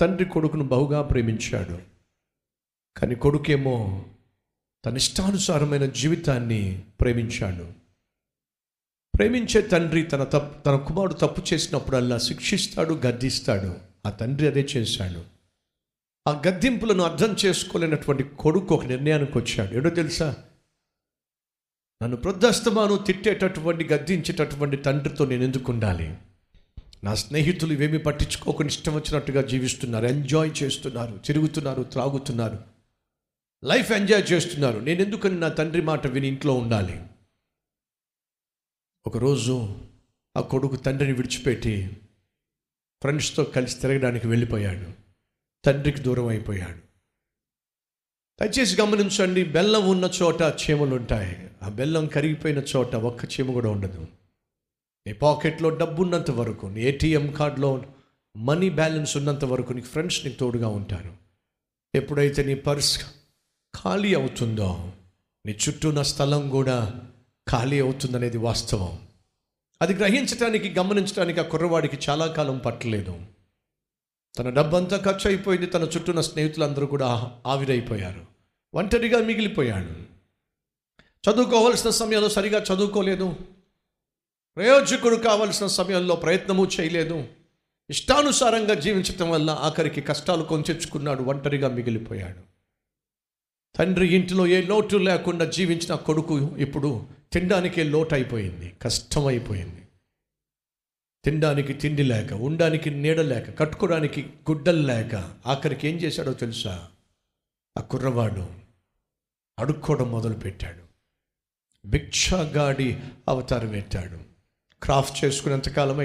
తండ్రి కొడుకును బహుగా ప్రేమించాడు. కానీ కొడుకేమో తన ఇష్టానుసారమైన జీవితాన్ని ప్రేమించాడు. ప్రేమించే తండ్రి తన తప్పు తన కుమారుడు తప్పు చేసినప్పుడల్లా శిక్షిస్తాడు గద్దిస్తాడు. ఆ తండ్రి అదే చేశాడు. ఆ గద్దింపులను అర్థం చేసుకోలేనటువంటి కొడుకు ఒక నిర్ణయానికి వచ్చాడు. ఏడో తెలుసా? నన్ను ప్రొద్దస్తమాను తిట్టేటటువంటి గద్దించేటటువంటి తండ్రితో నేను ఎందుకు ఉండాలి? నా స్నేహితులు ఇవేమి పట్టించుకోకుండా ఇష్టం వచ్చినట్టుగా జీవిస్తున్నారు. ఎంజాయ్ చేస్తున్నారు. తిరుగుతున్నారు త్రాగుతున్నారు. లైఫ్ ఎంజాయ్ చేస్తున్నారు. నేను ఎందుకని నా తండ్రి మాట విని ఇంట్లో ఉండాలి? ఒకరోజు ఆ కొడుకు తండ్రిని విడిచిపెట్టి ఫ్రెండ్స్తో కలిసి తిరగడానికి వెళ్ళిపోయాడు. తండ్రికి దూరం అయిపోయాడు. దయచేసి గమనించండి బెల్లం ఉన్న చోట చీమలు ఉంటాయి ఆ బెల్లం కరిగిపోయిన చోట ఒక్క చీమ కూడా ఉండదు. నీ పాకెట్లో డబ్బు ఉన్నంత వరకు నీ ఏటీఎం కార్డులో మనీ బ్యాలెన్స్ ఉన్నంత వరకు నీకు ఫ్రెండ్స్ నీకు తోడుగా ఉంటారు. ఎప్పుడైతే నీ పర్స్ ఖాళీ అవుతుందో నీ చుట్టూ ఉన్న స్థలం కూడా ఖాళీ అవుతుందనేది వాస్తవం. అది గ్రహించడానికి గమనించడానికి ఆ కుర్రవాడికి చాలా కాలం పట్టలేదు. తన డబ్బంతా ఖర్చు అయిపోయింది తన చుట్టూ ఉన్న స్నేహితులందరూ కూడా ఆవిరైపోయారు. ఒంటరిగా మిగిలిపోయాడు. చదువుకోవాల్సిన సమయంలో సరిగా చదువుకోలేదు. ప్రయోజకుడు కావలసిన సమయంలో ప్రయత్నము చేయలేదు. ఇష్టానుసారంగా జీవించటం వల్ల ఆఖరికి కష్టాలు కొంచెచ్చుకున్నాడు ఒంటరిగా మిగిలిపోయాడు. తండ్రి ఇంటిలో ఏ లోటు లేకుండా జీవించిన కొడుకు ఇప్పుడు తినడానికే లోటు అయిపోయింది కష్టమైపోయింది. తినడానికి తిండి లేక ఉండడానికి నీడ లేక కట్టుకోవడానికి గుడ్డలు లేక ఆఖరికి ఏం చేశాడో తెలుసా? ఆ కుర్రవాడు అడుక్కోవడం మొదలుపెట్టాడు. భిక్షాగాడి అవతారం ఎత్తాడు. క్రాఫ్ట్ చేసుకుని ఎంతకాలం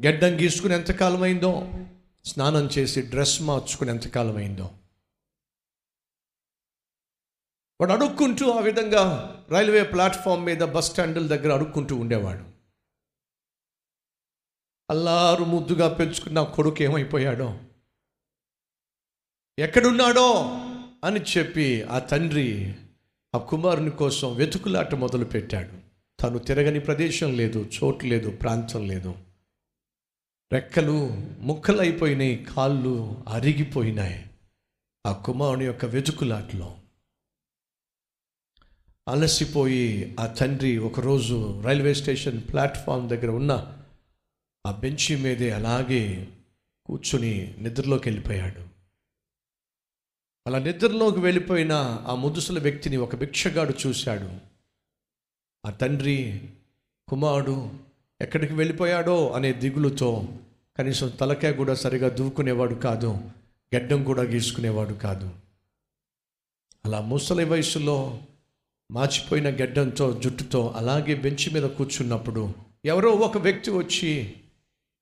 గెడ్డం గీసుకుని ఎంతకాలం స్నానం చేసి డ్రెస్ మార్చుకుని ఎంతకాలం వాడు అడుక్కుంటూ ఆ విధంగా రైల్వే ప్లాట్ఫామ్ మీద బస్ స్టాండ్ల దగ్గర అడుక్కుంటూ ఉండేవాడు. అల్లారు ముద్దుగా పెంచుకున్న కొడుకు ఏమైపోయాడో? ఎక్కడున్నాడో? అని చెప్పి ఆ తండ్రి ఆ కుమారుని కోసం వెతుకులాట మొదలు పెట్టాడు తను తిరగని ప్రదేశం లేదు చోటు లేదు ప్రాంతం లేదు. రెక్కలు ముక్కలైపోయినాయి కాళ్ళు అరిగిపోయినాయి. ఆ కుమారుని యొక్క వెతుకులాట్లో అలసిపోయి ఆ తండ్రి ఒకరోజు రైల్వే స్టేషన్ ప్లాట్ఫామ్ దగ్గర ఉన్న ఆ బెంచి మీదే అలాగే కూర్చుని నిద్రలోకి వెళ్ళిపోయాడు. అలా నిద్రలోకి వెళ్ళిపోయిన ఆ ముదుసుల వ్యక్తిని ఒక భిక్షగాడు చూశాడు. ఆ తండ్రి కుమారుడు ఎక్కడికి వెళ్ళిపోయాడో? అనే దిగులుతో కనీసం తలకాయ కూడా సరిగా దూకునేవాడు కాదు గడ్డం కూడా గీసుకునేవాడు కాదు. అలా ముసలి వయసులో మార్చిపోయిన గడ్డంతో జుట్టుతో అలాగే బెంచ్ మీద కూర్చున్నప్పుడు ఎవరో ఒక వ్యక్తి వచ్చి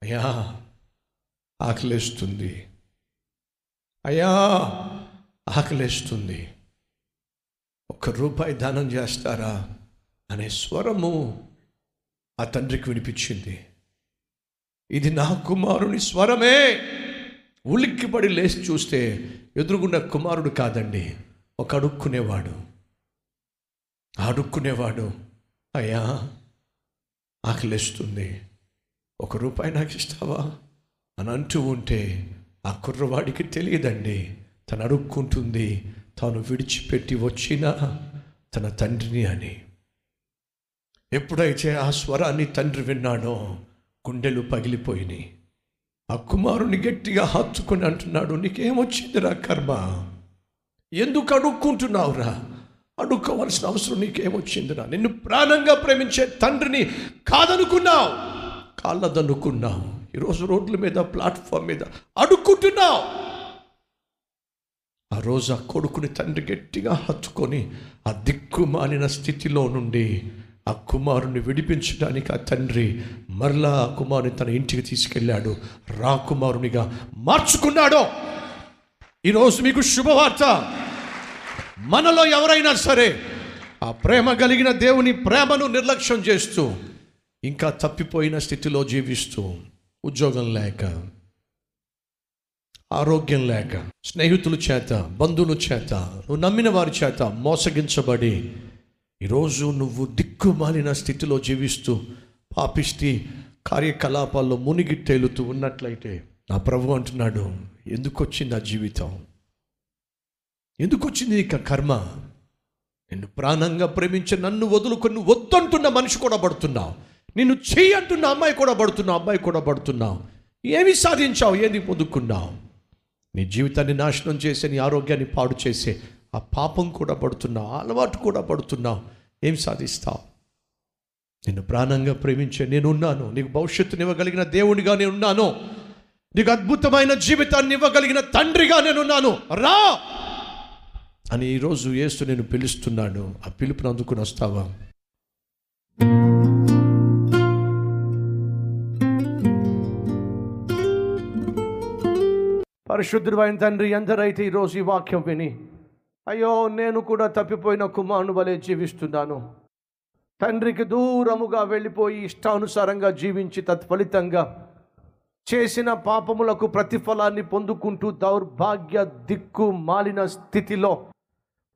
అయ్యా ఆకలేస్తుంది. అయ్యా ఆకలేస్తుంది. ఒక్క రూపాయి దానం చేస్తారా? అనే స్వరము ఆ తండ్రికి వినిపించింది. ఇది నా కుమారుని స్వరమే. ఉలిక్కిపడి లేచి చూస్తే ఎదురుగున్న కుమారుడు కాదండి ఒక అడుక్కునేవాడు. ఆ అడుక్కునేవాడు అయ్యా ఆకలిస్తుంది. ఒక రూపాయి నాకు ఇస్తావా? అని అంటూ ఉంటే ఆ కుర్రవాడికి తెలియదండి. తను అడుక్కుంటుంది తాను విడిచిపెట్టి వచ్చిన తన తండ్రిని అని. ఎప్పుడైతే ఆ స్వరాన్ని తండ్రి విన్నాడో గుండెలు పగిలిపోయినాయి. ఆ కుమారుని గట్టిగా హత్తుకొని అంటున్నాడు నీకేమొచ్చిందిరా కర్మ? ఎందుకు అడుక్కుంటున్నావురా? అడుక్కోవలసిన అవసరం నీకేమొచ్చిందిరా? నిన్ను ప్రాణంగా ప్రేమించే తండ్రిని కాదనుకున్నావు. కాళ్ళదనుకున్నావు ఈరోజు రోడ్ల మీద ప్లాట్ఫామ్ మీద అడుక్కుంటున్నావు. ఆ రోజు ఆ కొడుకుని తండ్రి గట్టిగా హత్తుకొని ఆ దిక్కుమాలిన స్థితిలో నుండి ఆ కుమారుని విడిపించడానికి ఆ తండ్రి మరలా ఆ కుమారుని తన ఇంటికి తీసుకెళ్ళాడు. రాకుమారునిగా మార్చుకున్నాడు. ఈరోజు మీకు శుభవార్త. మనలో ఎవరైనా సరే ఆ ప్రేమ కలిగిన దేవుని ప్రేమను నిర్లక్ష్యం చేస్తూ ఇంకా తప్పిపోయిన స్థితిలో జీవిస్తూ ఉద్యోగం లేక ఆరోగ్యం లేక స్నేహితుల చేత బంధువుల చేత నువ్వు నమ్మిన వారి చేత మోసగించబడి ఈరోజు నువ్వు దిక్కుమాలిన స్థితిలో జీవిస్తూ పాపిష్టి కార్యకలాపాల్లో మునిగి తేలుతూ ఉన్నట్లయితే నా ప్రభు అంటున్నాడు ఎందుకు వచ్చింది నా జీవితం? ఎందుకు వచ్చింది ఇక కర్మ? నిన్ను ప్రాణంగా ప్రేమించి నన్ను వదులుకొని వద్దంటున్న మనిషి కూడా పడుతున్నావు. నిన్ను చెయ్యి అంటున్న అమ్మాయి కూడా పడుతున్నావు అబ్బాయి కూడా పడుతున్నావు. ఏమి సాధించావు? ఏది పొందుకున్నావు? నీ జీవితాన్ని నాశనం చేసే నీ ఆరోగ్యాన్ని పాడు చేసే ఆ పాపం కూడా పడుతున్నావు ఆ అలవాటు కూడా పడుతున్నావు ఏం సాధిస్తావు? నిన్ను ప్రాణంగా ప్రేమించే నేను ఉన్నాను. నీకు భవిష్యత్తుని ఇవ్వగలిగిన దేవుడిగా నేను ఉన్నాను. నీకు అద్భుతమైన జీవితాన్ని ఇవ్వగలిగిన తండ్రిగా నేనున్నాను రా! అని ఈరోజు యేసు నేను పిలుస్తున్నాను ఆ పిలుపుని అందుకుని వస్తావా? పరిశుద్ధుడు అయిన తండ్రి ఎందరైతే ఈరోజు ఈ వాక్యం విని అయ్యో నేను కూడా తప్పిపోయిన కుమారుని వలె జీవిస్తున్నాను. తండ్రికి దూరముగా వెళ్ళిపోయి ఇష్టానుసారంగా జీవించి తత్ఫలితంగా చేసిన పాపములకు ప్రతిఫలాన్ని పొందుకుంటూ దౌర్భాగ్య దిక్కు మాలిన స్థితిలో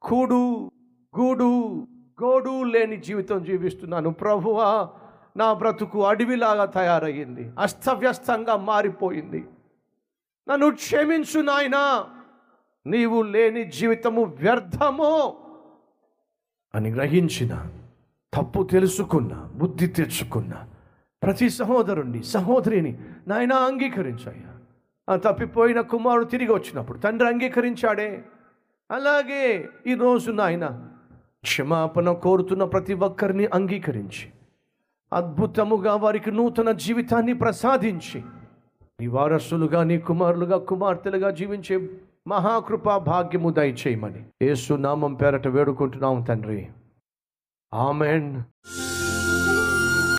కూడు గూడు గోడు లేని జీవితం జీవిస్తున్నాను. ప్రభువా నా బ్రతుకు అడవిలాగా తయారయ్యింది. అస్తవ్యస్తంగా మారిపోయింది. నన్ను క్షమించు నాయనా. నీవు లేని జీవితము వ్యర్థము అని గ్రహించిన తప్పు తెలుసుకున్న బుద్ధి తెచ్చుకున్న ప్రతి సహోదరుణ్ణి సహోదరిని నాయన అంగీకరించాయా? ఆ తప్పిపోయిన కుమారుడు తిరిగి వచ్చినప్పుడు తండ్రి అంగీకరించాడే? అలాగే ఈరోజు నాయన క్షమాపణ కోరుతున్న ప్రతి ఒక్కరిని అంగీకరించి అద్భుతముగా వారికి నూతన జీవితాన్ని ప్రసాదించి నీ వారసులుగా నీ కుమారులుగా కుమార్తెలుగా జీవించే మహాకృపా భాగ్యము దయచేయమని. ఏసునామం పేరట వేడుకుంటున్నాం తండ్రి. ఆమెన్.